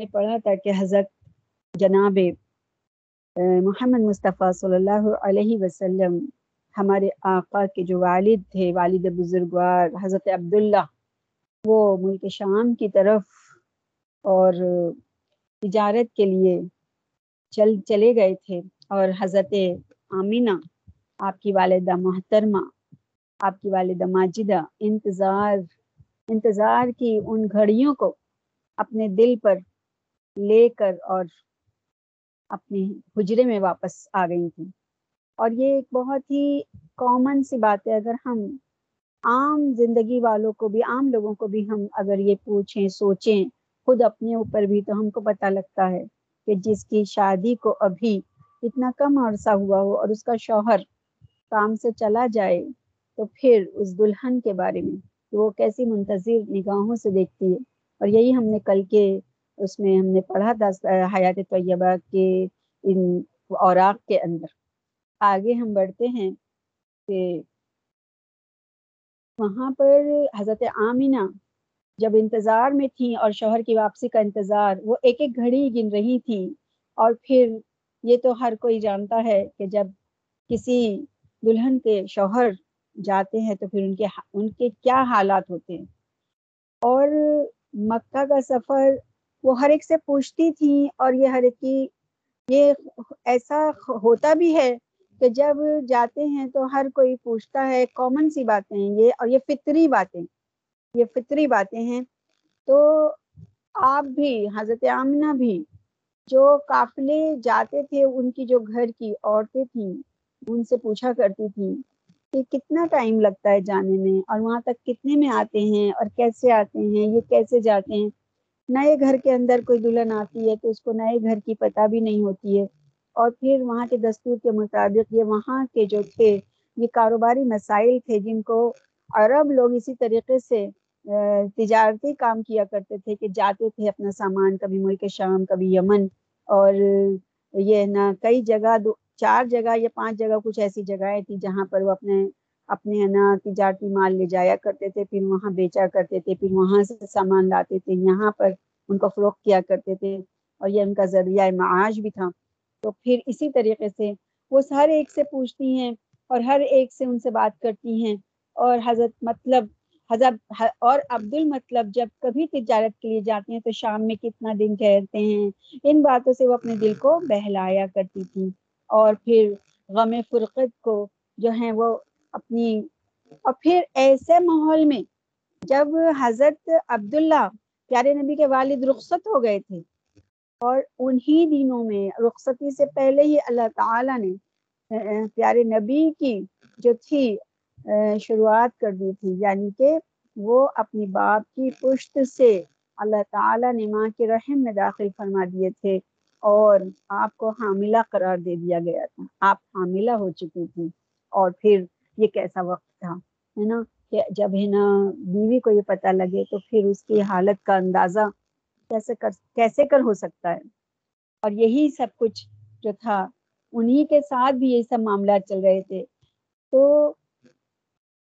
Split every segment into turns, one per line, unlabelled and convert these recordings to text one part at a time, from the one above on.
نے پڑھا تھا کہ حضرت جناب محمد مصطفیٰ صلی اللہ علیہ وسلم ہمارے آقا کے جو والد تھے، والد بزرگوار، حضرت عبداللہ، وہ ملک شام کی طرف اور تجارت کے لیے چل، چلے گئے تھے اور حضرت آمینہ، آپ کی والدہ محترمہ، آپ کی والدہ ماجدہ، انتظار انتظار کی ان گھڑیوں کو اپنے دل پر لے کر اور اپنے حجرے میں واپس آ گئی تھیں۔ اور یہ ایک بہت ہی کامن سی بات ہے۔ اگر ہم عام زندگی والوں کو بھی، عام لوگوں کو بھی ہم اگر یہ پوچھیں، سوچیں خود اپنے اوپر بھی، تو ہم کو پتہ لگتا ہے کہ جس کی شادی کو ابھی اتنا کم عرصہ ہوا ہو اور اس کا شوہر کام سے چلا جائے، تو پھر اس دلہن کے بارے میں وہ کیسی منتظر نگاہوں سے دیکھتی ہے۔ اور یہی ہم نے کل کے اس میں ہم نے پڑھا تھا حیات طیبہ کے ان اوراق کے اندر۔ آگے ہم بڑھتے ہیں کہ وہاں پر حضرت آمینہ جب انتظار میں تھیں اور شوہر کی واپسی کا انتظار، وہ ایک ایک گھڑی گن رہی تھی اور پھر یہ تو ہر کوئی جانتا ہے کہ جب کسی دلہن کے شوہر جاتے ہیں تو پھر ان کے ان کے کیا حالات ہوتے ہیں۔ اور مکہ کا سفر وہ ہر ایک سے پوچھتی تھی اور یہ ہر ایک کی، یہ ایسا ہوتا بھی ہے کہ جب جاتے ہیں تو ہر کوئی پوچھتا ہے کامن سی باتیں ہیں یہ اور یہ فطری باتیں، یہ فطری باتیں ہیں۔ تو آپ بھی، حضرت آمنہ بھی جو قافلے جاتے تھے، ان کی جو گھر کی عورتیں تھیں، ان سے پوچھا کرتی تھی کہ کتنا ٹائم لگتا ہے جانے میں اور وہاں تک کتنے میں آتے ہیں اور کیسے آتے ہیں، یہ کیسے جاتے ہیں؟ نئے گھر کے اندر کوئی دلہن آتی ہے تو اس کو نئے گھر کی پتہ بھی نہیں ہوتی ہے۔ اور پھر وہاں کے دستور کے مطابق یہ وہاں کے جو تھے، یہ کاروباری مسائل تھے جن کو عرب لوگ اسی طریقے سے تجارتی کام کیا کرتے تھے کہ جاتے تھے اپنا سامان، کبھی ملک شام، کبھی یمن۔ اور یہ نا کئی جگہ، دو، چار جگہ یا پانچ جگہ کچھ ایسی جگہیں تھیں جہاں پر وہ اپنے اپنے ہے نا تجارتی مال لے جایا کرتے تھے، پھر وہاں بیچا کرتے تھے، پھر وہاں سے سامان لاتے تھے، یہاں پر ان کو فروخت کیا کرتے تھے اور یہ ان کا ذریعہ معاش بھی تھا۔ تو پھر اسی طریقے سے وہ ہر ایک سے پوچھتی ہیں اور ہر ایک سے ان سے بات کرتی ہیں۔ اور حضرت مطلب حضرت اور عبد المطلب جب کبھی تجارت کے لیے جاتے ہیں تو شام میں کتنا دن ٹھہرتے ہیں، ان باتوں سے وہ اپنے دل کو بہلایا کرتی تھی اور پھر غم فرقت کو جو ہیں وہ اپنی۔ اور پھر ایسے ماحول میں جب حضرت عبداللہ پیارے نبی کے والد رخصت ہو گئے تھے، اور انہی دنوں میں رخصتی سے پہلے ہی اللہ تعالی نے پیارے نبی کی جو تھی شروعات کر دی تھی یعنی کہ وہ اپنی باپ کی پشت سے اللہ تعالی نے ماں کے رحم میں داخل فرما دیے تھے، اور آپ کو حاملہ قرار دے دیا گیا تھا۔ آپ حاملہ ہو چکی تھی اور پھر یہ کیسا وقت تھا، ہے نا؟ کہ جب ہے نا بیوی کو یہ پتہ لگے تو پھر اس کی حالت کا اندازہ کیسے کر کیسے کر ہو سکتا ہے؟ اور یہی سب کچھ جو تھا، انہی کے ساتھ بھی یہ سب معاملات چل رہے تھے۔ تو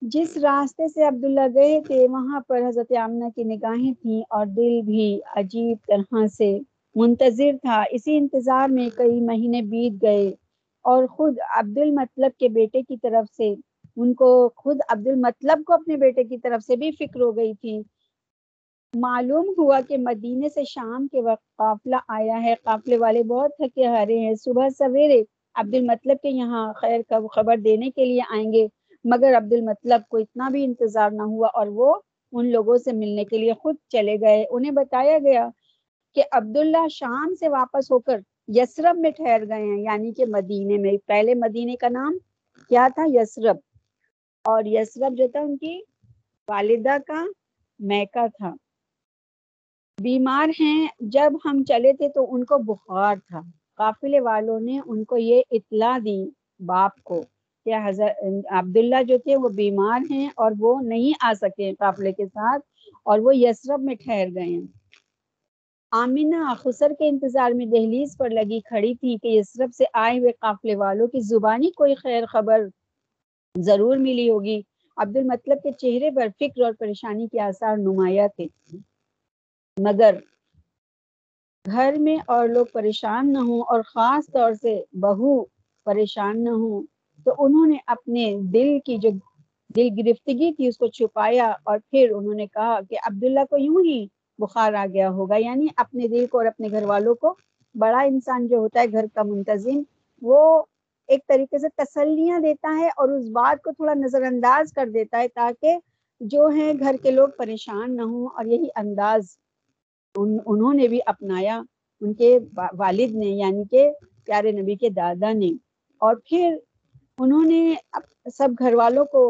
جس راستے سے عبداللہ گئے تھے، وہاں پر حضرت آمنہ کی نگاہیں تھیں اور دل بھی عجیب طرح سے منتظر تھا۔ اسی انتظار میں کئی مہینے بیت گئے۔ اور خود عبد المطلب کے بیٹے کی طرف سے، ان کو خود عبد المطلب کو اپنے بیٹے کی طرف سے بھی فکر ہو گئی تھی۔ معلوم ہوا کہ مدینے سے شام کے وقت قافلہ آیا ہے۔ قافلے والے بہت تھکے ہارے ہیں۔ صبح سویرے عبد المطلب کے یہاں خیر کا خبر دینے کے لیے آئیں گے، مگر عبد المطلب کو اتنا بھی انتظار نہ ہوا اور وہ ان لوگوں سے ملنے کے لیے خود چلے گئے۔ انہیں بتایا گیا کہ عبداللہ شام سے واپس ہو کر یسرب میں ٹھہر گئے ہیں یعنی کہ مدینے میں۔ پہلے مدینے کا نام کیا تھا؟ یسرب۔ اور یسرب جو تھا، ان کی والدہ کا میکا تھا۔ بیمار ہیں۔ جب ہم چلے تھے تو ان کو بخار تھا۔ قافلے والوں نے ان کو یہ اطلاع دی باپ کو کہ حضرت عبداللہ جو تھے وہ بیمار ہیں اور وہ نہیں آ سکے قافلے کے ساتھ اور وہ یسرب میں ٹھہر گئے ہیں۔ آمینہ خسر کے انتظار میں دہلیز پر لگی کھڑی تھی کہ یسرب سے آئے ہوئے قافلے والوں کی زبانی کوئی خیر خبر ضرور ملی ہوگی۔ عبد المطلب کے چہرے پر فکر اور پریشانی کے آثار نمایاں تھے۔ مگر گھر میں اور لوگ پریشان نہ ہوں اور خاص طور سے بہو پریشان نہ ہوں تو انہوں نے اپنے دل کی جو دل گرفتگی تھی اس کو چھپایا اور پھر انہوں نے کہا کہ عبداللہ کو یوں ہی بخار آ گیا ہوگا۔ یعنی اپنے دل کو اور اپنے گھر والوں کو بڑا انسان جو ہوتا ہے گھر کا منتظم وہ ایک طریقے سے تسلیاں دیتا ہے اور اس بات کو تھوڑا نظر انداز کر دیتا ہے تاکہ جو ہے گھر کے لوگ پریشان نہ ہوں اور یہی انداز ان, انہوں نے بھی اپنایا ان کے والد نے یعنی کہ پیارے نبی کے دادا نے۔ اور پھر انہوں نے سب گھر والوں کو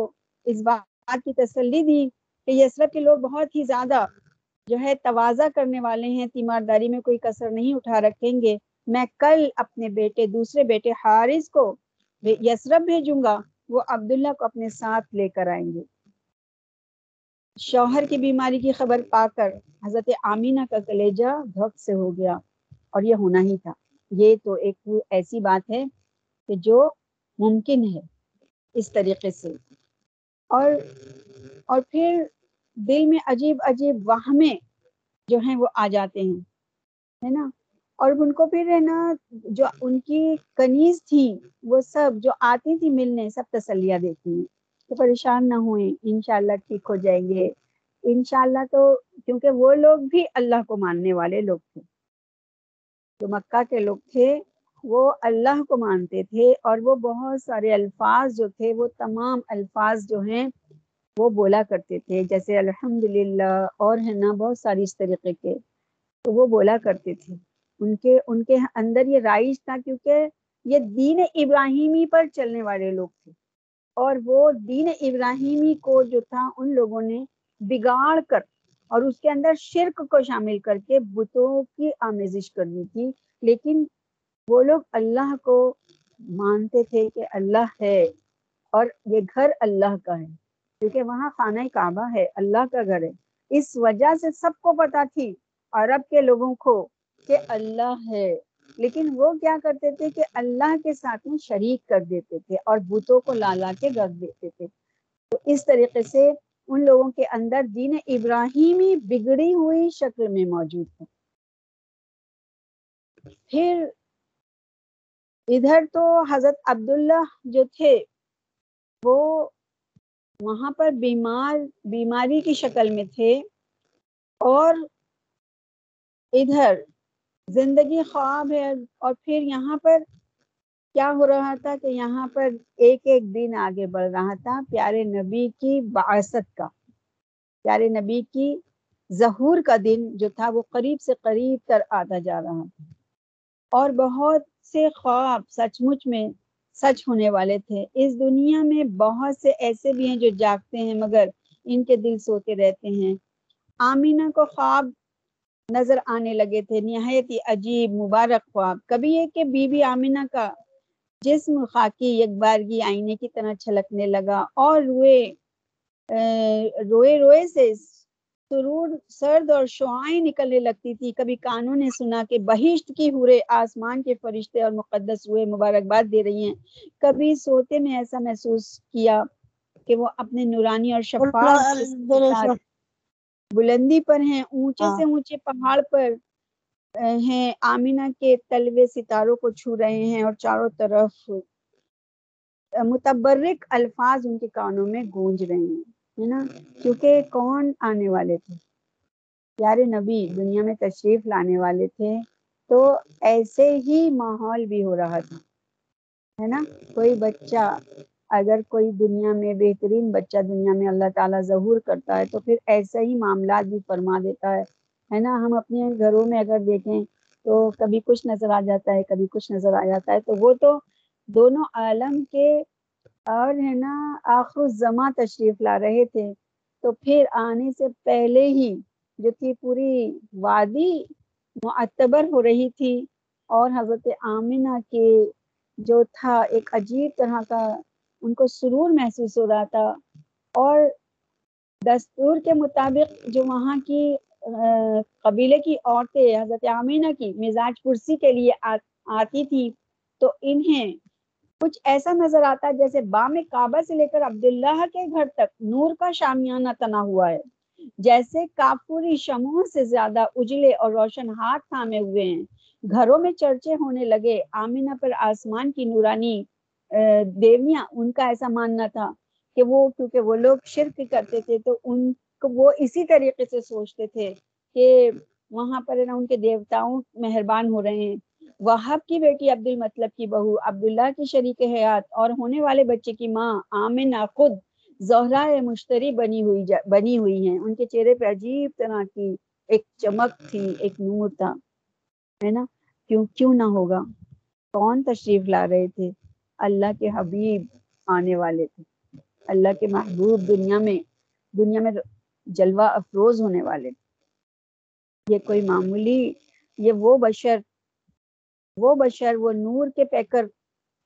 اس بات کی تسلی دی کہ یسرف کے لوگ بہت ہی زیادہ جو ہے توازہ کرنے والے ہیں، تیمارداری میں کوئی کثر نہیں اٹھا رکھیں گے۔ میں کل اپنے بیٹے، دوسرے بیٹے حارث کو یسرف بھیجوں گا، وہ عبداللہ کو اپنے ساتھ لے کر آئیں گے۔ شوہر کی بیماری کی خبر پا کر حضرت آمینہ کا کلیجہ دھک سے ہو گیا اور یہ ہونا ہی تھا۔ یہ تو ایک ایسی بات ہے کہ جو ممکن ہے اس طریقے سے۔ اور اور پھر دل میں عجیب عجیب وہمیں جو ہیں وہ آ جاتے ہیں، ہے نا؟ اور ان کو پھر ہے نا جو ان کی کنیز تھی وہ سب جو آتی تھی ملنے سب تسلیہ دیتی ہیں۔ تو پریشان نہ ہوئیں، انشاءاللہ ٹھیک ہو جائیں گے۔ انشاءاللہ تو کیونکہ وہ لوگ بھی اللہ کو ماننے والے لوگ تھے۔ جو مکہ کے لوگ تھے وہ اللہ کو مانتے تھے اور وہ بہت سارے الفاظ جو تھے وہ تمام الفاظ جو ہیں وہ بولا کرتے تھے، جیسے الحمد للہ اور ہے نا بہت ساری اس طریقے کے، تو وہ بولا کرتے تھے۔ ان کے ان کے اندر یہ رائج تھا کیونکہ یہ دین ابراہیمی پر چلنے والے لوگ تھے۔ اور وہ دین ابراہیمی کو جو تھا، ان لوگوں نے بگاڑ کر اور اس کے اندر شرک کو شامل کر کے بتوں کی آمیزش کرنی تھی۔ لیکن وہ لوگ اللہ کو مانتے تھے کہ اللہ ہے اور یہ گھر اللہ کا ہے۔ کیونکہ وہاں خانہ کعبہ ہے، اللہ کا گھر ہے۔ اس وجہ سے سب کو پتا تھی، عرب کے لوگوں کو کہ اللہ ہے۔ لیکن وہ کیا کرتے تھے کہ اللہ کے ساتھ میں شریک کر دیتے تھے اور بتوں کو لا لا کے رکھ دیتے تھے۔ تو اس طریقے سے ان لوگوں کے اندر دین ابراہیمی بگڑی ہوئی شکل میں موجود ہے۔ پھر ادھر تو حضرت عبداللہ جو تھے، وہ وہاں پر بیمار، بیماری کی شکل میں تھے اور ادھر زندگی خواب ہے اور پھر یہاں پر کیا ہو رہا تھا کہ یہاں پر ایک ایک دن آگے بڑھ رہا تھا پیارے نبی کی باعثت کا، پیارے نبی کی ظہور کا دن جو تھا وہ قریب سے قریب تر آتا جا رہا تھا اور بہت سے خواب سچ مچ میں سچ ہونے والے تھے۔ اس دنیا میں بہت سے ایسے بھی ہیں جو جاگتے ہیں مگر ان کے دل سوتے رہتے ہیں۔ آمینہ کو خواب نظر آنے لگے تھے۔ نہایت ہی عجیب، مبارک خواب۔ کبھی یہ کہ بی بی آمینہ کا جسم خاکی یک بارگی آئینے کی طرح چھلکنے لگا اور روئے روئے روئے سے سرور سرد اور شعائیں نکلنے لگتی تھی کبھی کانوں نے سنا کہ بہشت کی ہورے آسمان کے فرشتے اور مقدس ہوئے مبارکباد دے رہی ہیں۔ کبھی سوتے میں ایسا محسوس کیا کہ وہ اپنے نورانی اور شفاف بلندی پر ہیں اونچے ہاں۔ سے اونچے پہاڑ پر ہیں۔ آمینہ کے تلوے ستاروں کو چھو رہے ہیں اور چاروں طرف متبرک الفاظ ان کے کانوں میں گونج رہے ہیں۔ ہے نا؟ کیونکہ کون آنے والے تھے؟ پیارے نبی، دنیا میں تشریف لانے والے تھے۔ تو ایسے ہی ماحول بھی ہو رہا تھا، ہے نا؟ کوئی بچہ، اگر کوئی دنیا میں بہترین بچہ دنیا میں اللہ تعالیٰ ظہور کرتا ہے، تو پھر ایسا ہی معاملات بھی فرما دیتا ہے۔ ہے نا؟ ہم اپنے گھروں میں اگر دیکھیں تو کبھی کچھ نظر آ جاتا ہے، کبھی کچھ نظر آ جاتا ہے۔ تو وہ تو دونوں عالم کے اور ہے نا، آخر الزما تشریف لا رہے تھے۔ تو پھر آنے سے پہلے ہی جو تھی پوری وادی معتبر ہو رہی تھی۔ اور حضرت آمینہ کے جو تھا، ایک عجیب طرح کا ان کو سرور محسوس ہو رہا تھا۔ اور دستور کے مطابق جو وہاں کی قبیلے کی عورتیں حضرت آمینہ کی مزاج پرسی کے لیے آتی تھی تو انہیں کچھ ایسا نظر آتا ہے جیسے بام کعبہ سے لے کر عبداللہ کے گھر تک نور کا شامیانہ تنا ہوا ہے۔ جیسے کافوری شموں سے زیادہ اجلے اور روشن ہاتھ تھامے ہوئے ہیں۔ گھروں میں چرچے ہونے لگے۔ آمینہ پر آسمان کی نورانی دیویاں ان کا ایسا ماننا تھا کہ وہ، کیونکہ وہ لوگ شرک کرتے تھے تو ان کو وہ اسی طریقے سے سوچتے تھے کہ وہاں پر نا ان کے دیوتاؤں مہربان ہو رہے ہیں۔ وہاب کی بیٹی عبد المطلب کی بہو عبداللہ کی شریک حیات اور ہونے والے بچے کی ماں آمنہ خود زہرا مشتری بنی ہوئی جا بنی ہوئی ہیں۔ ان کے چہرے پہ عجیب طرح کی ایک چمک تھی، ایک نور تھا، ہے نا؟ کیوں کیوں نہ ہوگا؟ کون تشریف لا رہے تھے؟ اللہ کے حبیب آنے والے تھے۔ اللہ کے محبوب دنیا میں دنیا میں جلوہ افروز ہونے والے تھے۔ یہ کوئی معمولی یہ وہ بشر وہ بشر، وہ نور کے پیکر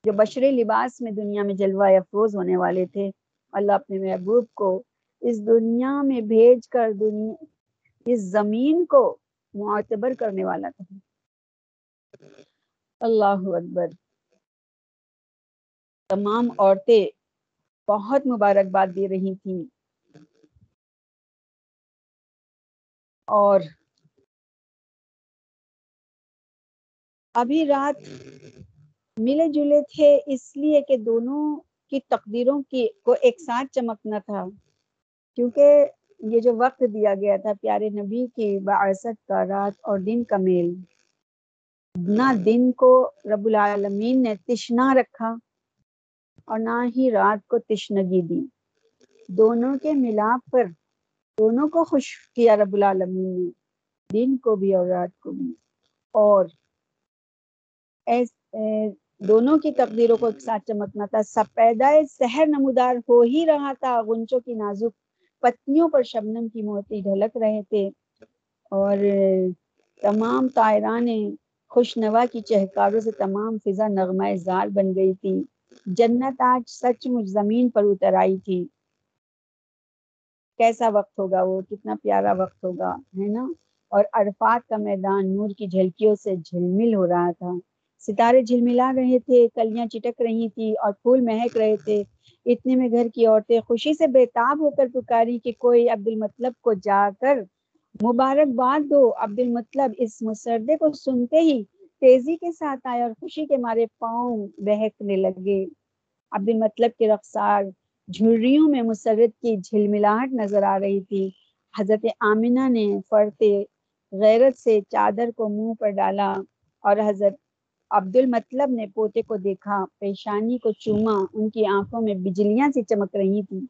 جو بشری لباس میں دنیا میں جلوہ افروز ہونے والے تھے۔ اللہ اپنے محبوب کو اس دنیا میں بھیج کر دنیا، اس زمین کو معتبر کرنے والا تھا۔ اللہ اکبر۔ تمام عورتیں بہت مبارکباد دے رہی تھیں۔ اور ابھی رات ملے جلے تھے، اس لیے کہ دونوں کی تقدیروں کی کو ایک ساتھ چمکنا تھا۔ کیونکہ یہ جو وقت دیا گیا تھا پیارے نبی کی باعثت کا رات اور دن کا میل، نہ دن کو رب العالمین نے تشنا رکھا اور نہ ہی رات کو تشنگی دی۔ دونوں کے ملاپ پر دونوں کو خوش کیا رب العالمین نے، دن کو بھی اور رات کو بھی۔ اور دونوں کی تقدیروں کو ایک ساتھ چمکنا تھا۔ سب پیدا سحر نمودار ہو ہی رہا تھا۔ غنچوں کی نازک پتیوں پر شبنم کی موتی ڈھلک رہے تھے۔ اور تمام تائران خوش نوا کی چہکاروں سے تمام فضا نغمہ زار بن گئی تھی۔ جنت آج سچ مچ زمین پر اتر آئی تھی۔ کیسا وقت ہوگا وہ؟ کتنا پیارا وقت ہوگا، ہے نا؟ اور عرفات کا میدان نور کی جھلکیوں سے جھلمل ہو رہا تھا۔ ستارے جھلملا رہے تھے، کلیاں چٹک رہی تھی اور پھول مہک رہے تھے۔ اتنے میں گھر کی عورتیں خوشی سے بےتاب ہو کر پکاری کہ کوئی عبد المطلب کو جا کر مبارکباد دو۔ عبد المطلب اس مسردے کو سنتے ہی تیزی کے ساتھ آئے اور خوشی کے مارے پاؤں بہکنے لگے۔ عبد المطلب کے رخسار جھریوں میں مسرت کی جھلملاہٹ نظر آ رہی تھی۔ حضرت آمینہ نے فرتے غیرت سے چادر کو منہ پر ڈالا اور حضرت عبد المطلب نے پوتے کو دیکھا، پیشانی کو چوما، ان کی آنکھوں میں بجلیاں سی چمک رہی تھی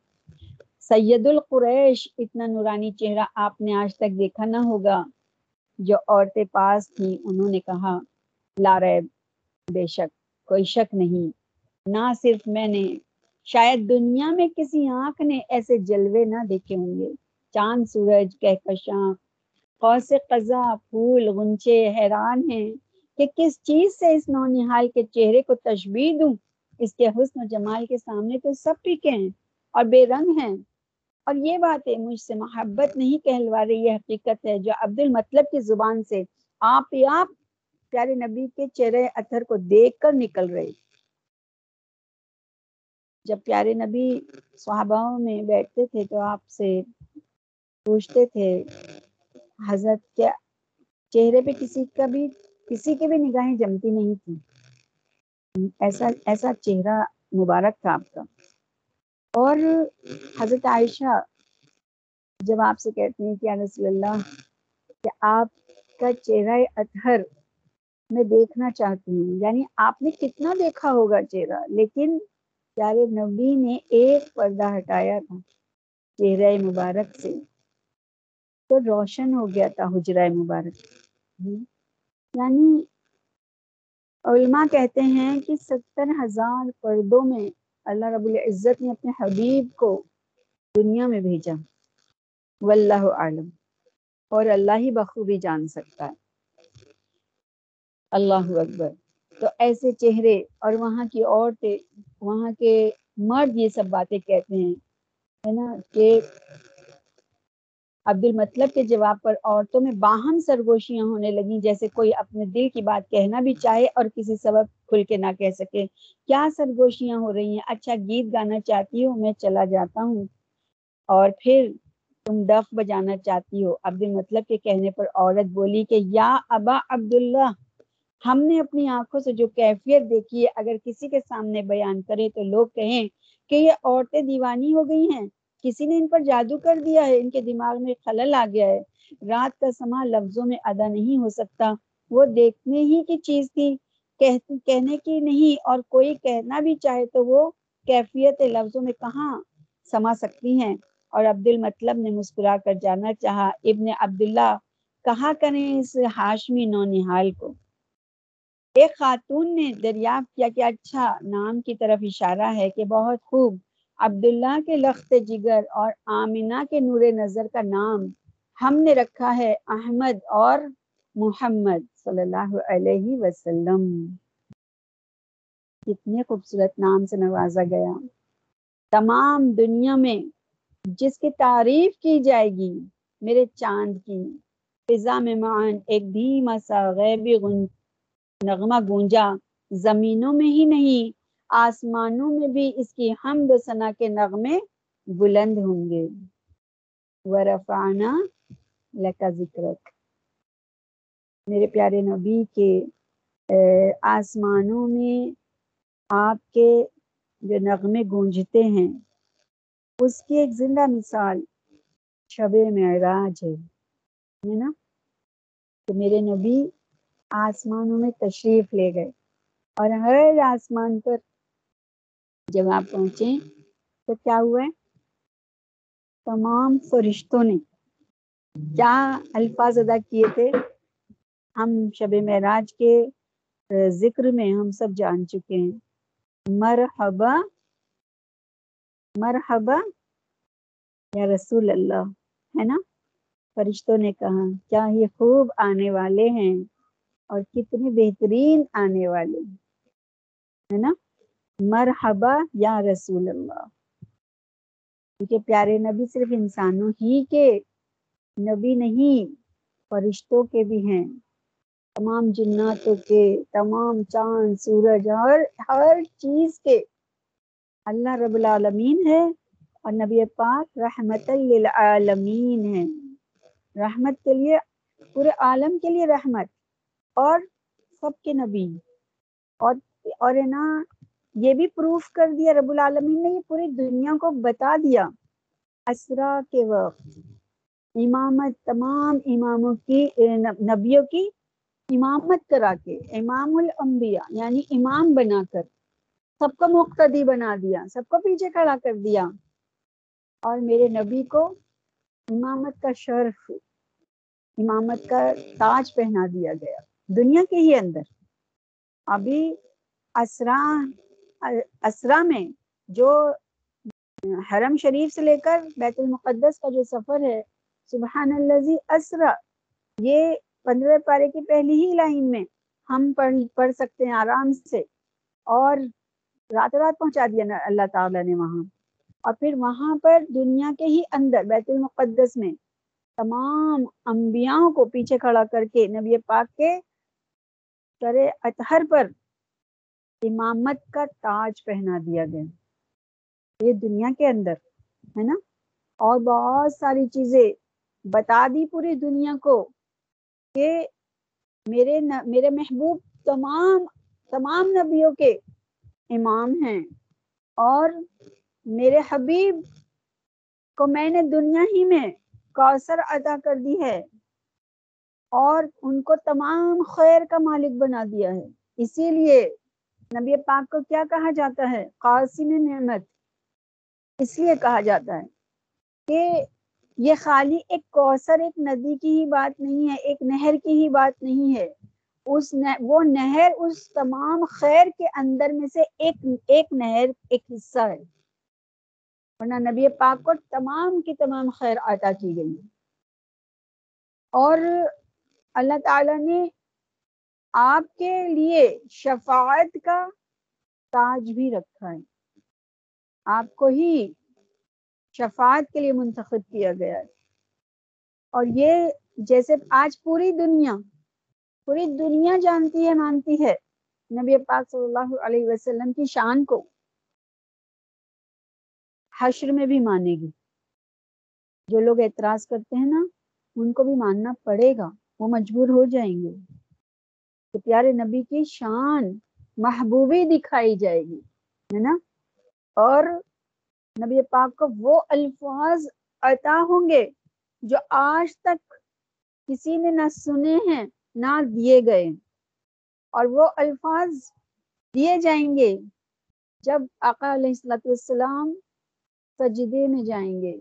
سید القریش اتنا نورانی چہرہ آپ نے آج تک دیکھا نہ ہوگا۔ جو عورتیں پاس تھیں، انہوں نے کہا لارب بے شک، کوئی شک نہیں۔ نہ صرف میں نے، شاید دنیا میں کسی آنکھ نے ایسے جلوے نہ دیکھے ہوں گے۔ چاند، سورج، کہکشاں، قوس قضا پھول، غنچے، حیران ہیں۔ کہ کس چیز سے اس نونحال کے چہرے کو تشبیح دوں؟ اس کے حسن و جمال کے سامنے تو سب پیکے ہیں اور بے رنگ ہیں۔ اور یہ بات ہے، مجھ سے محبت نہیں کہلوا رہی یہ حقیقت ہے جو عبد المطلب کی زبان سے آپ ہی آپ پیارے نبی کے چہرے اتھر کو دیکھ کر نکل رہے۔ جب پیارے نبی صحاباؤں میں بیٹھتے تھے تو آپ سے پوچھتے تھے، حضرت کے چہرے پہ کسی کا بھی کسی کی بھی نگاہیں جمتی نہیں تھی ایسا ایسا چہرہ مبارک تھا آپ کا۔ اور حضرت عائشہ جب آپ سے کہتی ہیں کہ رسول اللہ، کہ آپ کا چہرہ اطہر میں دیکھنا چاہتی ہوں۔ یعنی آپ نے کتنا دیکھا ہوگا چہرہ، لیکن پیارے نبی نے ایک پردہ ہٹایا تھا چہرہ مبارک سے۔ تو روشن ہو گیا تھا حجرہ مبارک۔ یعنی علماء کہتے ہیں کہ ستر ہزار پردوں میں اللہ رب العزت نے اپنے حبیب کو دنیا میں بھیجا۔ واللہ عالم اور اللہ ہی بخوبی جان سکتا ہے۔ اللہ اکبر۔ تو ایسے چہرے اور وہاں کی عورتیں، وہاں کے مرد یہ سب باتیں کہتے ہیں، ہے نا، کہ عبد المطلب کے جواب پر عورتوں میں باہم سرگوشیاں ہونے لگیں، جیسے کوئی اپنے دل کی بات کہنا بھی چاہے اور کسی سبب کھل کے نہ کہہ سکے۔ کیا سرگوشیاں ہو رہی ہیں؟ اچھا گیت گانا چاہتی ہوں میں چلا جاتا ہوں۔ اور پھر تم ڈف بجانا چاہتی ہو۔ عبد المطلب کے کہنے پر عورت بولی کہ، یا ابا عبداللہ، ہم نے اپنی آنکھوں سے جو کیفیت دیکھی ہے، اگر کسی کے سامنے بیان کرے تو لوگ کہیں کہ یہ عورتیں دیوانی ہو گئی ہیں۔ کسی نے ان پر جادو کر دیا ہے، ان کے دماغ میں خلل آ گیا ہے۔ رات کا سما لفظوں میں ادا نہیں ہو سکتا۔ وہ دیکھنے ہی کی چیز تھی کہنے کی نہیں، اور کوئی کہنا بھی چاہے تو وہ کیفیت لفظوں میں کہاں سما سکتی ہیں۔ اور عبد المطلب نے مسکرا کر جانا چاہا، ابن عبداللہ کہا کریں اس ہاشمی نو نحال کو؟ ایک خاتون نے دریافت کیا کہ اچھا نام کی طرف اشارہ ہے کہ بہت خوب۔ عبداللہ کے لخت جگر اور آمینہ کے نور نظر کا نام ہم نے رکھا ہے احمد اور محمد صلی اللہ علیہ وسلم۔ کتنے خوبصورت نام سے نوازا گیا۔ تمام دنیا میں جس کی تعریف کی جائے گی، میرے چاند کی۔ فضا میں مان ایک دھیما سا غیبی نغمہ گونجا، زمینوں میں ہی نہیں آسمانوں میں بھی اس کی حمد و ثنا کے نغمے بلند ہوں گے۔ ورفانہ لکا ذکرک میرے پیارے نبی کے آسمانوں میں آپ کے جو نغمے گونجتے ہیں، اس کی ایک زندہ مثال شب معراج ہے نا؟ تو میرے نبی آسمانوں میں تشریف لے گئے اور ہر آسمان پر جب آپ پہنچے۔ تو کیا ہوا ہے تمام فرشتوں نے کیا الفاظ ادا کیے تھے؟ ہم شب معراج کے ذکر میں ہم سب جان چکے ہیں۔ مرحبا مرحبا یا رسول اللہ، ہے نا؟ فرشتوں نے کہا، کیا یہ خوب آنے والے ہیں اور کتنے بہترین آنے والے ہے نا؟ مرحبا یا رسول اللہ۔ کیونکہ پیارے نبی صرف انسانوں ہی کے نبی نہیں، فرشتوں کے بھی ہیں۔ تمام جناتوں کے، تمام چاند، سورج اور ہر چیز کے۔ اللہ رب العالمین ہے اور نبی پاک رحمت للعالمین ہے رحمت کے لیے، پورے عالم کے لیے رحمت اور سب کے نبی۔ اور اور نا یہ بھی پروف کر دیا رب العالمین نے، یہ پوری دنیا کو بتا دیا۔ اسرا کے وقت امامت، تمام اماموں کی، نبیوں کی امامت کرا کے، امام الانبیاء یعنی امام بنا کر سب کو مقتدی بنا دیا، سب کو پیچھے کھڑا کر دیا۔ اور میرے نبی کو امامت کا شرف، امامت کا تاج پہنا دیا گیا۔ دنیا کے ہی اندر۔ ابھی اسرا اسرا میں جو حرم شریف سے لے کر بیت المقدس کا جو سفر ہے، سبحان اللہ اسرا، یہ پندرہ پارے کی پہلی ہی لائن میں ہم پڑھ پڑھ سکتے ہیں آرام سے اور رات رات پہنچا دیا اللہ تعالیٰ نے وہاں۔ اور پھر وہاں پر دنیا کے ہی اندر بیت المقدس میں تمام انبیاء کو پیچھے کھڑا کر کے نبی پاک کے سر اطہر پر امامت کا تاج پہنا دیا گیا۔ یہ دنیا کے اندر، ہے نا؟ اور بہت ساری چیزیں بتا دی پوری دنیا کو کہ میرے میرے محبوب تمام تمام نبیوں کے امام ہیں۔ اور میرے حبیب کو میں نے دنیا ہی میں کوثر ادا کر دی ہے۔ اور ان کو تمام خیر کا مالک بنا دیا ہے۔ اسی لیے نبی پاک کو کیا کہا جاتا ہے؟ قاسم نعمت۔ اس لیے کہا جاتا ہے کہ یہ خالی ایک کوثر، ایک ندی کی ہی بات نہیں ہے، ایک نہر کی ہی بات نہیں ہے۔ اس وہ نہر اس تمام خیر کے اندر میں سے ایک ایک نہر، ایک حصہ ہے۔ ورنہ نبی پاک کو تمام کی تمام خیر عطا کی گئی۔ اور اللہ تعالی نے آپ کے لیے شفاعت کا تاج بھی رکھا ہے۔ آپ کو ہی شفاعت کے لیے منتخب کیا گیا ہے۔ اور یہ جیسے آج پوری دنیا پوری دنیا جانتی ہے، مانتی ہے نبی پاک صلی اللہ علیہ وسلم کی شان کو۔ حشر میں بھی مانے گی۔ جو لوگ اعتراض کرتے ہیں نا، ان کو بھی ماننا پڑے گا، وہ مجبور ہو جائیں گے۔ کہ پیارے نبی کی شان محبوبی دکھائی جائے گی، ہے نا؟ اور نبی پاک کو وہ الفاظ عطا ہوں گے جو آج تک کسی نے نہ سنے ہیں، نہ دیے گئے اور وہ الفاظ دیے جائیں گے جب آقا علیہ السلط والسلام سجدے میں جائیں گے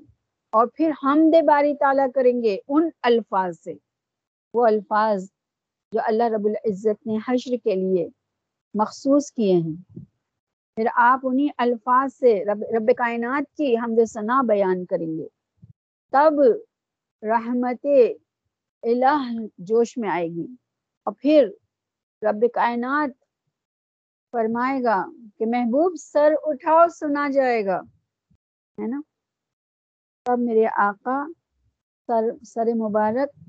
اور پھر ہم دے باری تعالیٰ کریں گے ان الفاظ سے۔ وہ الفاظ جو اللہ رب العزت نے حشر کے لیے مخصوص کیے ہیں۔ پھر آپ انہی الفاظ سے رب, رب کائنات کی حمد ثنا بیان کریں گے۔ تب رحمت الہ جوش میں آئے گی۔ اور پھر رب کائنات فرمائے گا کہ محبوب سر اٹھاؤ سنا جائے گا۔ ہے نا؟ تب میرے آقا سر سر مبارک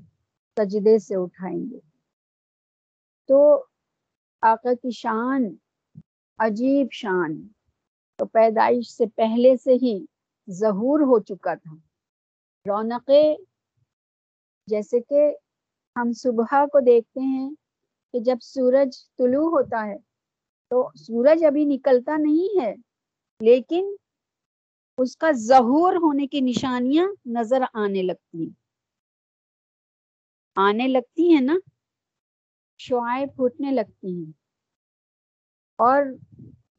سجدے سے اٹھائیں گے۔ تو آقا کی شان عجیب شان، تو پیدائش سے پہلے سے ہی ظہور ہو چکا تھا۔ رونقیں جیسے کہ ہم صبح کو دیکھتے ہیں کہ جب سورج طلوع ہوتا ہے تو سورج ابھی نکلتا نہیں ہے، لیکن اس کا ظہور ہونے کی نشانیاں نظر آنے لگتی ہیں۔ آنے لگتی ہیں نا؟ شعائیں پھوٹنے لگتی ہیں۔ اور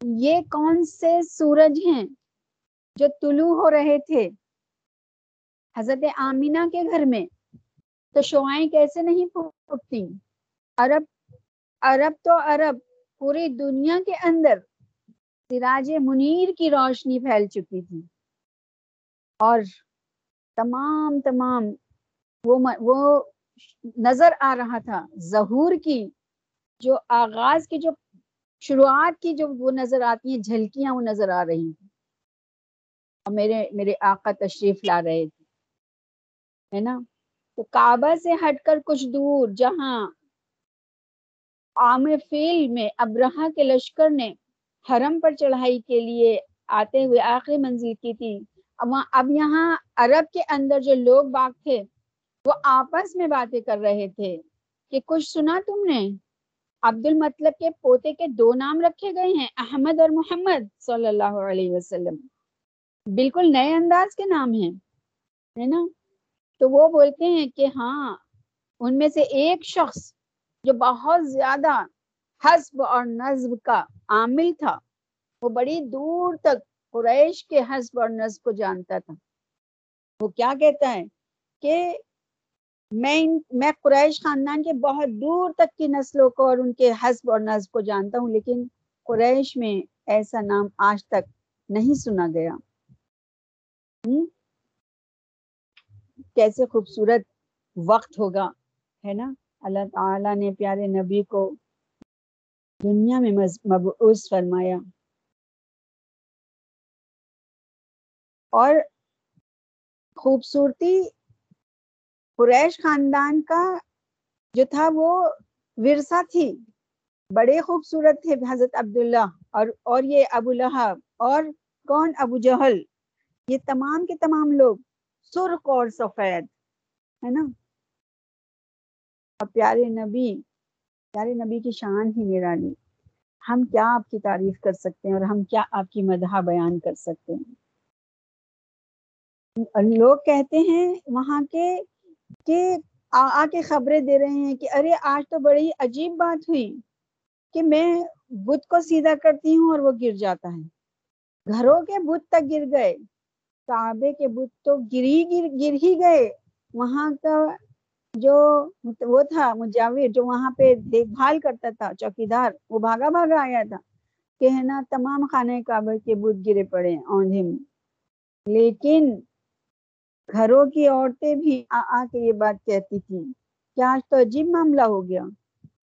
یہ کون سے سورج ہیں جو طلوع ہو رہے تھے؟ حضرت آمینہ کے گھر میں تو شعائیں کیسے نہیں پھوٹتی؟ عرب عرب تو عرب، پوری دنیا کے اندر سراج منیر کی روشنی پھیل چکی تھی۔ اور تمام تمام وہ وہ نظر آ رہا تھا، ظہور کی جو آغاز کی، جو شروعات کی، جو وہ نظر آتی ہیں، جھلکیاں وہ نظر آ رہی تھی اور میرے میرے آقا تشریف لا رہے تھے، ہے نا؟ تو کعبہ سے ہٹ کر کچھ دور، جہاں عام فیل میں ابرہا کے لشکر نے حرم پر چڑھائی کے لیے آتے ہوئے آخری منزل کی تھی اب یہاں عرب کے اندر جو لوگ باغ تھے وہ آپس میں باتیں کر رہے تھے کہ کچھ سنا تم نے؟ عبد المطلب کے پوتے کے دو نام رکھے گئے ہیں، احمد اور محمد صلی اللہ علیہ وسلم۔ بالکل نئے انداز کے نام ہیں، ہے نا؟ تو وہ بولتے ہیں کہ ہاں ان میں سے ایک شخص جو بہت زیادہ حسب اور نظب کا عامل تھا، وہ بڑی دور تک قریش کے حسب اور نظب کو جانتا تھا۔ وہ کیا کہتا ہے کہ میں میں قریش خاندان کے بہت دور تک کی نسلوں کو اور ان کے حسب اور نصب کو جانتا ہوں، لیکن قریش میں ایسا نام آج تک نہیں سنا گیا۔ کیسے خوبصورت وقت ہوگا، ہے نا؟ اللہ تعالی نے پیارے نبی کو دنیا میں مبعوث فرمایا۔ اور خوبصورتی قریش خاندان کا جو تھا وہ ورثہ تھی، بڑے خوبصورت تھے حضرت عبداللہ اور اور یہ ابو لہب اور کون؟ ابو جہل۔ یہ تمام کے تمام لوگ سرخ اور سفید، ہے نا؟ اور پیارے نبی پیارے نبی کی شان ہی نرالی ہم کیا آپ کی تعریف کر سکتے ہیں اور ہم کیا آپ کی مدح بیان کر سکتے ہیں؟ لوگ کہتے ہیں وہاں کے کہ آ آ کے خبریں دے رہے ہیں کہ ارے آج تو بڑی عجیب بات ہوئی کہ میں بت کو سیدھا کرتی ہوں اور وہ گر جاتا ہے۔ گھروں کے بت تک گر گئے، کعبے کے بت تو گری گر گر ہی گئے۔ وہاں کا جو وہ تھا، مجاور جو وہاں پہ دیکھ بھال کرتا تھا، چوکیدار، وہ بھاگا بھاگا آیا تھا۔ کہ ہے نا تمام خانہ کعبے کے بت گرے پڑے اوندھے میں۔ لیکن گھروں کی عورتیں بھی آ آ کے یہ بات کہتی تھی کہ آج تو عجیب معاملہ ہو گیا۔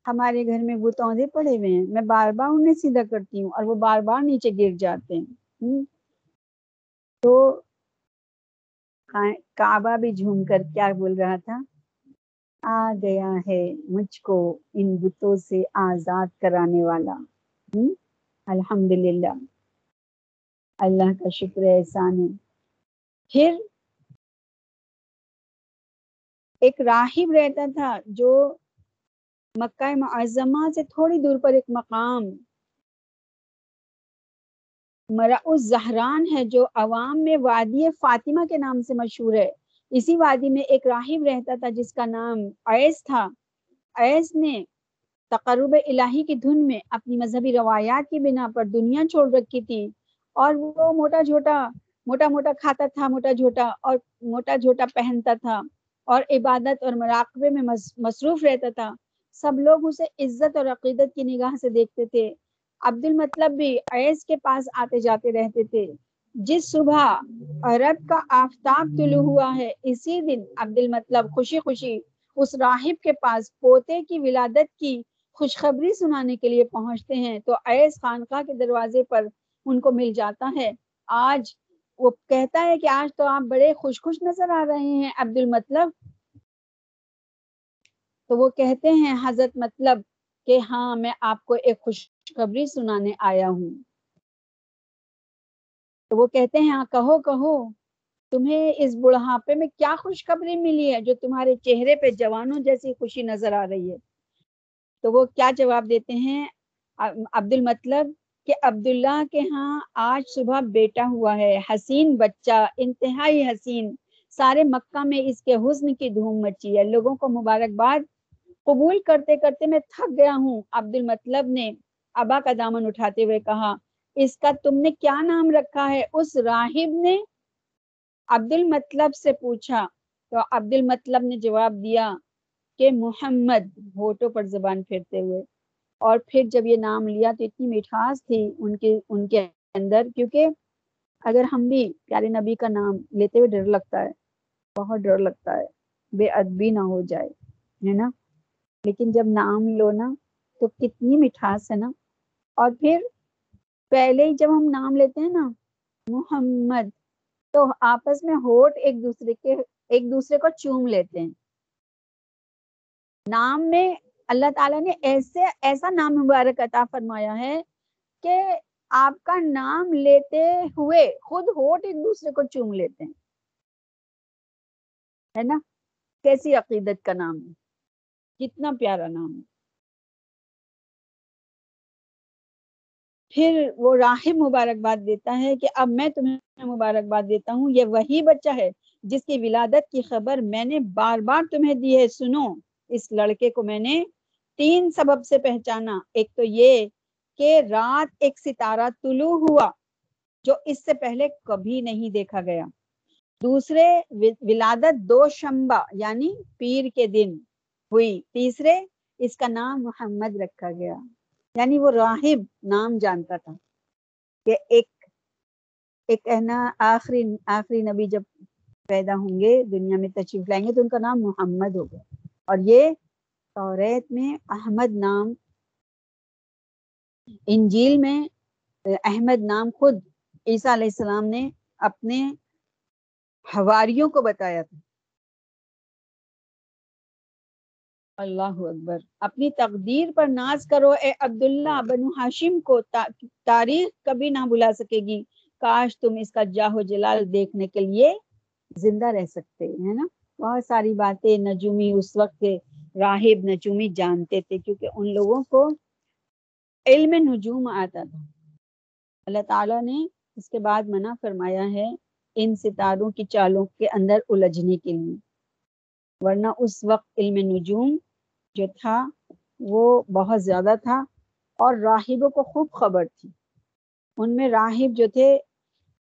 ہمارے گھر میں گتوندے پڑے ہوئے ہیں۔ میں بار بار انہیں سیدھا کرتی ہوں اور وہ بار بار نیچے گر جاتے ہیں۔ تو کعبہ بھی جھوم کر کیا بول رہا تھا؟ آ گیا ہے مجھ کو ان بتوں سے آزاد کرانے والا۔ الحمد للہ اللہ کا شکر احسان ہے۔ پھر ایک راہب رہتا تھا جو مکہ معظمہ سے تھوڑی دور پر ایک مقام مرا زہران ہے جو عوام میں وادی فاطمہ کے نام سے مشہور ہے۔ اسی وادی میں ایک راہب رہتا تھا جس کا نام ایس تھا۔ ایس نے تقرب الہی کی دھن میں اپنی مذہبی روایات کی بنا پر دنیا چھوڑ رکھی تھی اور وہ موٹا جھوٹا، موٹا موٹا کھاتا تھا، موٹا جھوٹا اور موٹا جھوٹا پہنتا تھا۔ اور عبادت اور مراقبے میں مصروف رہتا تھا۔ سب لوگ اسے عزت اور عقیدت کی نگاہ سے دیکھتے تھے۔ عبد المطلب بھی ایس کے پاس آتے جاتے رہتے تھے۔ جس صبح عرب کا آفتاب طلوع ہوا ہے، اسی دن عبد المطلب خوشی خوشی اس راہب کے پاس پوتے کی ولادت کی خوشخبری سنانے کے لیے پہنچتے ہیں۔ تو ایس خانقاہ کے دروازے پر ان کو مل جاتا ہے۔ آج وہ کہتا ہے کہ آج تو آپ بڑے خوش خوش نظر آ رہے ہیں عبد المطلب تو وہ کہتے ہیں، حضرت مطلب کہ ہاں میں آپ کو ایک خوشخبری سنانے آیا ہوں۔ تو وہ کہتے ہیں ہاں کہو کہو۔ تمہیں اس بڑھاپے میں کیا خوشخبری ملی ہے جو تمہارے چہرے پہ جوانوں جیسی خوشی نظر آ رہی ہے؟ تو وہ کیا جواب دیتے ہیں عبد المطلب کہ عبداللہ کے ہاں آج صبح بیٹا ہوا ہے، حسین بچہ، انتہائی حسین۔ سارے مکہ میں اس کے حسن کی دھوم مچی ہے۔ لوگوں کو مبارکباد قبول کرتے کرتے میں تھک گیا ہوں۔ عبد المطلب نے ابا کا دامن اٹھاتے ہوئے کہا، اس کا تم نے کیا نام رکھا ہے؟ اس راہب نے عبد المطلب سے پوچھا۔ تو عبد المطلب نے جواب دیا کہ محمد۔ ہوٹوں پر زبان پھیرتے ہوئے۔ اور پھر جب یہ نام لیا تو اتنی مٹھاس تھی ان کے ان کے اندر، کیونکہ اگر ہم بھی پیارے نبی کا نام لیتے ہوئے ڈر لگتا ہے، بہت ڈر لگتا ہے، بے ادبی نہ ہو جائے، ہے نا؟ لیکن جب نام لو نا تو کتنی مٹھاس ہے نا؟ اور پھر پہلے ہی جب ہم نام لیتے ہیں نا، محمد، تو آپس میں ہوٹ ایک دوسرے کے، ایک دوسرے کو چوم لیتے ہیں۔ نام میں اللہ تعالیٰ نے ایسے ایسا نام مبارک عطا فرمایا ہے کہ آپ کا نام لیتے ہوئے خود ہوٹ ایک دوسرے کو چوم لیتے ہیں۔ ہے نا؟ کیسی عقیدت کا نام ہے؟ کتنا پیارا نام ہے۔ پھر وہ راہب مبارکباد دیتا ہے کہ اب میں تمہیں مبارکباد دیتا ہوں، یہ وہی بچہ ہے جس کی ولادت کی خبر میں نے بار بار تمہیں دی ہے۔ سنو، اس لڑکے کو میں نے تین سبب سے پہچانا۔ ایک تو یہ کہ رات ایک ستارہ طلوع ہوا جو اس سے پہلے کبھی نہیں دیکھا گیا۔ دوسرے ولادت دو شمبا یعنی پیر کے دن ہوئی۔ تیسرے، اس کا نام محمد رکھا گیا۔ یعنی وہ راہب نام جانتا تھا۔ کہ ایک ایک نا، آخری آخری نبی جب پیدا ہوں گے، دنیا میں تشریف لائیں گے تو ان کا نام محمد ہوگا اور یہ توریت میں احمد نام، انجیل میں احمد نام خود عیسیٰ علیہ السلام نے اپنے ہواریوں کو بتایا تھا۔ اللہ اکبر۔ اپنی تقدیر پر ناز کرو، اے عبداللہ بنو ہاشم کو تاریخ کبھی نہ بلا سکے گی۔ کاش تم اس کا جاہو جلال دیکھنے کے لیے زندہ رہ سکتے، ہے نا؟ بہت ساری باتیں نجومی اس وقت راہب نجومی جانتے تھے کیونکہ ان لوگوں کو علم نجوم آتا تھا۔ اللہ تعالیٰ نے اس کے بعد منع فرمایا ہے ان ستاروں کی چالوں کے اندر الجھنے کے لیے۔ ورنہ اس وقت علم نجوم جو تھا وہ بہت زیادہ تھا اور راہبوں کو خوب خبر تھی۔ ان میں راہب جو تھے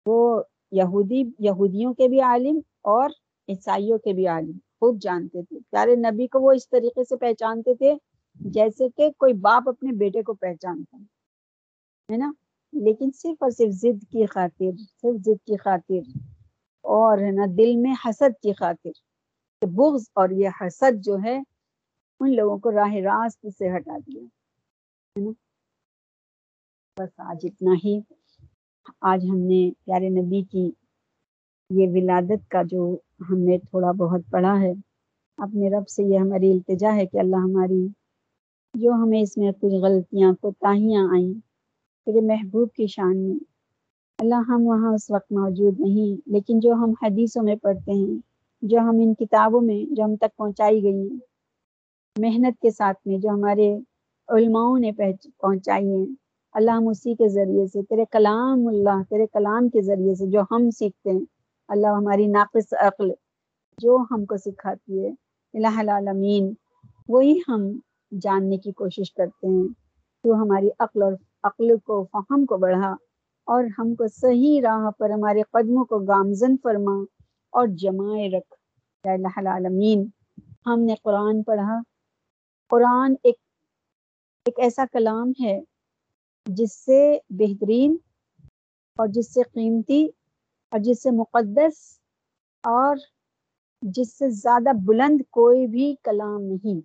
وہ یہودی یہودیوں کے بھی عالم اور عیسائیوں کے بھی عالم، خوب جانتے تھے۔ پیارے نبی کو وہ اس طریقے سے پہچانتے تھے جیسے کہ کوئی باپ اپنے بیٹے کو پہچانتا ہے نا؟ لیکن صرف اور صرف ضد کی خاطر، صرف ضد کی خاطر اور، ہے نا، دل میں حسد کی خاطر بغض اور یہ حسد جو ہے ان لوگوں کو راہ راست سے ہٹا دیا، ہے نا؟ بس آج اتنا ہی۔ آج ہم نے پیارے نبی کی یہ ولادت کا جو ہم نے تھوڑا بہت پڑھا ہے۔ اپنے رب سے یہ ہماری التجا ہے کہ اللہ ہماری جو ہمیں اس میں کچھ غلطیاں کو تاہیاں آئیں، تیرے محبوب کی شان میں۔ اللہ ہم وہاں اس وقت موجود نہیں، لیکن جو ہم حدیثوں میں پڑھتے ہیں، جو ہم ان کتابوں میں جو ہم تک پہنچائی گئی ہیں، محنت کے ساتھ میں جو ہمارے علماؤں نے پہنچائی ہیں، اللہ ہم اسی کے ذریعے سے، تیرے کلام اللہ، تیرے کلام کے ذریعے سے جو ہم سیکھتے ہیں اللہ ہماری ناقص عقل جو ہم کو سکھاتی ہے، الہ العالمین، وہی ہم جاننے کی کوشش کرتے ہیں۔ تو ہماری عقل اور عقل کو، فہم کو بڑھا اور ہم کو صحیح راہ پر ہمارے قدموں کو گامزن فرما اور جمائے رکھ۔ الہ العالمین، ہم نے قرآن پڑھا۔ قرآن ایک ایک ایسا کلام ہے جس سے بہترین اور جس سے قیمتی اور جس سے مقدس اور جس سے زیادہ بلند کوئی بھی کلام نہیں،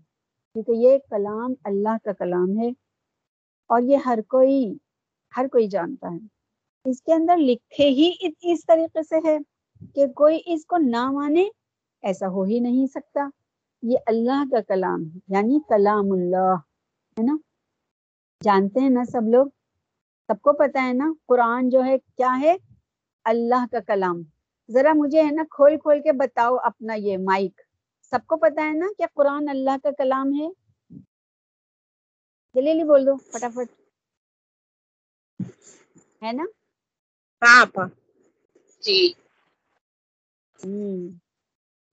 کیونکہ یہ کلام اللہ کا کلام ہے اور یہ ہر کوئی ہر کوئی جانتا ہے۔ اس کے اندر لکھے ہی اس طریقے سے ہے کہ کوئی اس کو نہ مانے ایسا ہو ہی نہیں سکتا۔ یہ اللہ کا کلام ہے یعنی کلام اللہ، ہے نا؟ جانتے ہیں نا سب لوگ؟ سب کو پتا ہے نا قرآن جو ہے کیا ہے؟ اللہ کا کلام۔ ذرا مجھے ہے نا کھول کھول کے بتاؤ اپنا یہ مائک۔ سب کو پتا ہے نا کہ قرآن اللہ کا کلام ہے؟ دلیلی بول دو فٹافٹ۔ ہے نا؟
ہاں جی۔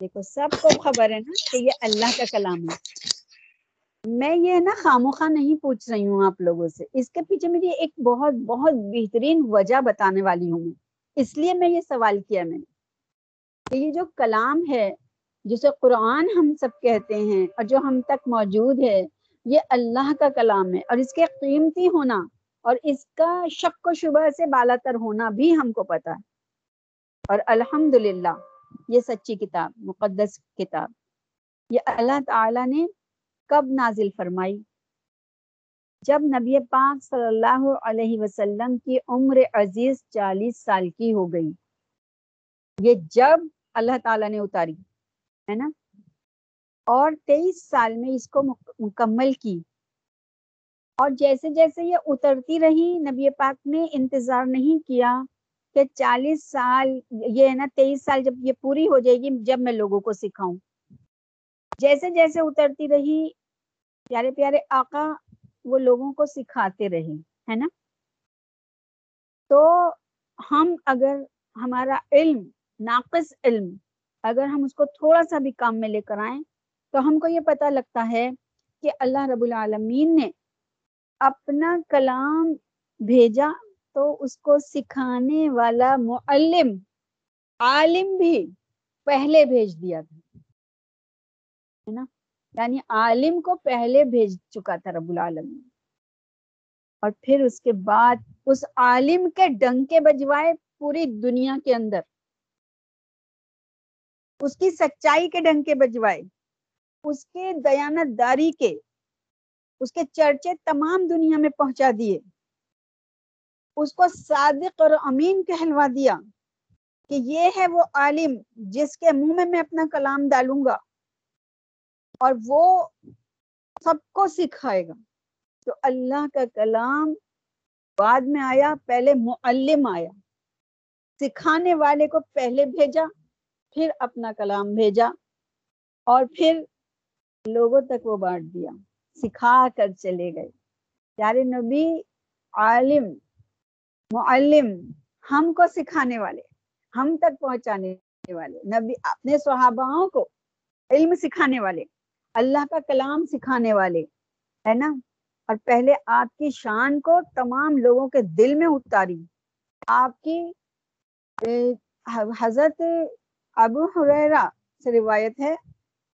دیکھو سب کو خبر ہے نا کہ یہ اللہ کا کلام ہے۔ میں یہ نا خاموخواہ نہیں پوچھ رہی ہوں آپ لوگوں سے۔ اس کے پیچھے میری ایک بہت بہت بہترین وجہ بتانے والی ہوں میں۔ اس لیے میں یہ سوال کیا میں نے کہ یہ جو کلام ہے، جسے قرآن ہم سب کہتے ہیں اور جو ہم تک موجود ہے، یہ اللہ کا کلام ہے اور اس کے قیمتی ہونا اور اس کا شک و شبہ سے بالا تر ہونا بھی ہم کو پتا ہے۔ اور الحمد یہ سچی کتاب، مقدس کتاب، یہ اللہ تعالی نے کب نازل فرمائی؟ جب نبی پاک صلی اللہ علیہ وسلم کی عمر عزیز چالیس سال کی ہو گئی، یہ جب اللہ تعالیٰ نے اتاری، ہے نا؟ اور تیئیس سال میں اس کو مکمل کی۔ اور جیسے جیسے یہ اترتی رہی، نبی پاک نے انتظار نہیں کیا کہ چالیس سال، یہ ہے نا، تیئیس سال جب یہ پوری ہو جائے گی، جب میں لوگوں کو سکھاؤں۔ جیسے جیسے اترتی رہی، پیارے پیارے آقا وہ لوگوں کو سکھاتے رہے ہے نا؟ تو ہم اگر ہمارا علم، ناقص علم اگر ہم اس کو تھوڑا سا بھی کام میں لے کر آئیں، تو ہم کو یہ پتا لگتا ہے کہ اللہ رب العالمین نے اپنا کلام بھیجا تو اس کو سکھانے والا معلم، عالم بھی پہلے بھیج دیا تھا، ہے نا؟ یعنی عالم کو پہلے بھیج چکا تھا رب العالمین۔ اور پھر اس کے بعد اس عالم کے ڈنکے بجوائے پوری دنیا کے اندر۔ اس کی سچائی کے ڈنکے بجوائے، اس کے دیانت داری کے، اس کے چرچے تمام دنیا میں پہنچا دیے۔ اس کو صادق اور امین کہلوا دیا کہ یہ ہے وہ عالم جس کے منہ میں میں اپنا کلام ڈالوں گا۔ اور وہ سب کو سکھائے گا۔ تو اللہ کا کلام بعد میں آیا، پہلے معلم آیا۔ سکھانے والے کو پہلے بھیجا، پھر اپنا کلام بھیجا اور پھر لوگوں تک وہ بانٹ دیا۔ سکھا کر چلے گئے۔ پیارے نبی، عالم، معلم، ہم کو سکھانے والے، ہم تک پہنچانے والے۔ نبی، اپنے صحاباؤں کو علم سکھانے والے۔ اللہ کا کلام سکھانے والے، ہے نا؟ اور پہلے آپ کی شان کو تمام لوگوں کے دل میں اتاری۔ آپ کی حضرت ابو حریرا سے روایت ہے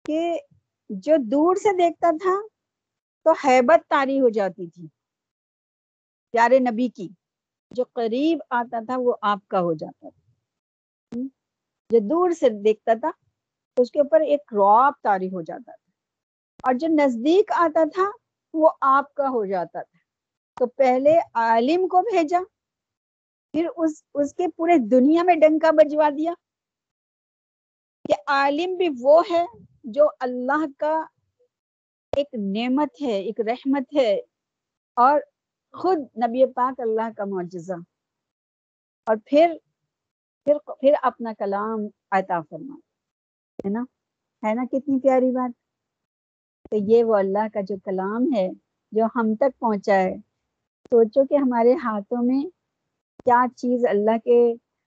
کہ جو دور سے دیکھتا تھا تو حیبت تاری ہو جاتی تھی۔ پیارے نبی کی، جو قریب آتا تھا وہ آپ کا ہو جاتا تھا۔ جو دور سے دیکھتا تھا، اس کے اوپر ایک رواب تاری ہو جاتا تھا۔ اور جو نزدیک آتا تھا وہ آپ کا ہو جاتا تھا۔ تو پہلے عالم کو بھیجا، پھر اس اس کے پورے دنیا میں ڈنکا بجوا دیا۔ کہ عالم بھی وہ ہے جو اللہ کا ایک نعمت ہے، ایک رحمت ہے اور خود نبی پاک اللہ کا معجزہ۔ اور پھر پھر پھر اپنا کلام عطا فرما ہے نا؟ ہے نا کتنی پیاری بات؟ تو یہ وہ اللہ کا جو کلام ہے جو ہم تک پہنچا ہے۔ سوچو کہ ہمارے ہاتھوں میں کیا چیز اللہ کے،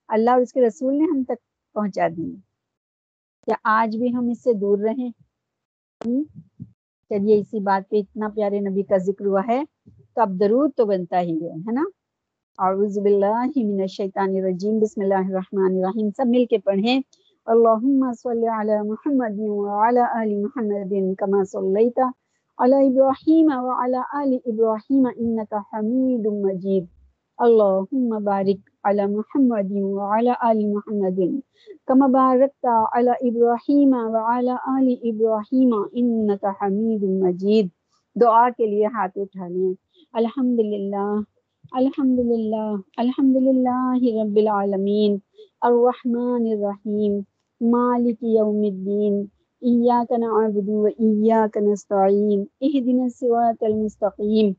اللہ اور اس کے رسول نے ہم تک پہنچا دی۔ کیا آج بھی ہم اس سے دور رہیں؟ چلیے، اسی بات پہ اتنا پیارے نبی کا ذکر ہوا ہے تو اب درود تو بنتا ہی ہے ہے نا؟ اعوذ باللہ من الشیطان الرجیم، بسم اللہ الرحمن الرحیم۔ سب مل کے پڑھیں۔ اللهم صل على محمد وعلى آل محمد كما صليت على إبراهيم وعلى آل إبراهيم إنك حميد مجيد. اللهم بارك على محمد وعلى آل محمد كما باركت على إبراهيم وعلى آل إبراهيم إنك حميد مجيد. دعا کے لیے ہاتھ اٹھا لیں الحمد للہ الحمد للہ الحمد للہ رب العالمین. الرحمن الرحیم. مالک یوم الدین، ایاک نعبد و ایاک نستعین اہدنا الصراط المستقیم.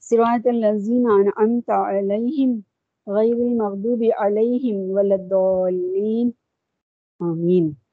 صراط الذین انعمت علیہم، غیر المغضوب علیہم ولا الضالین. آمین.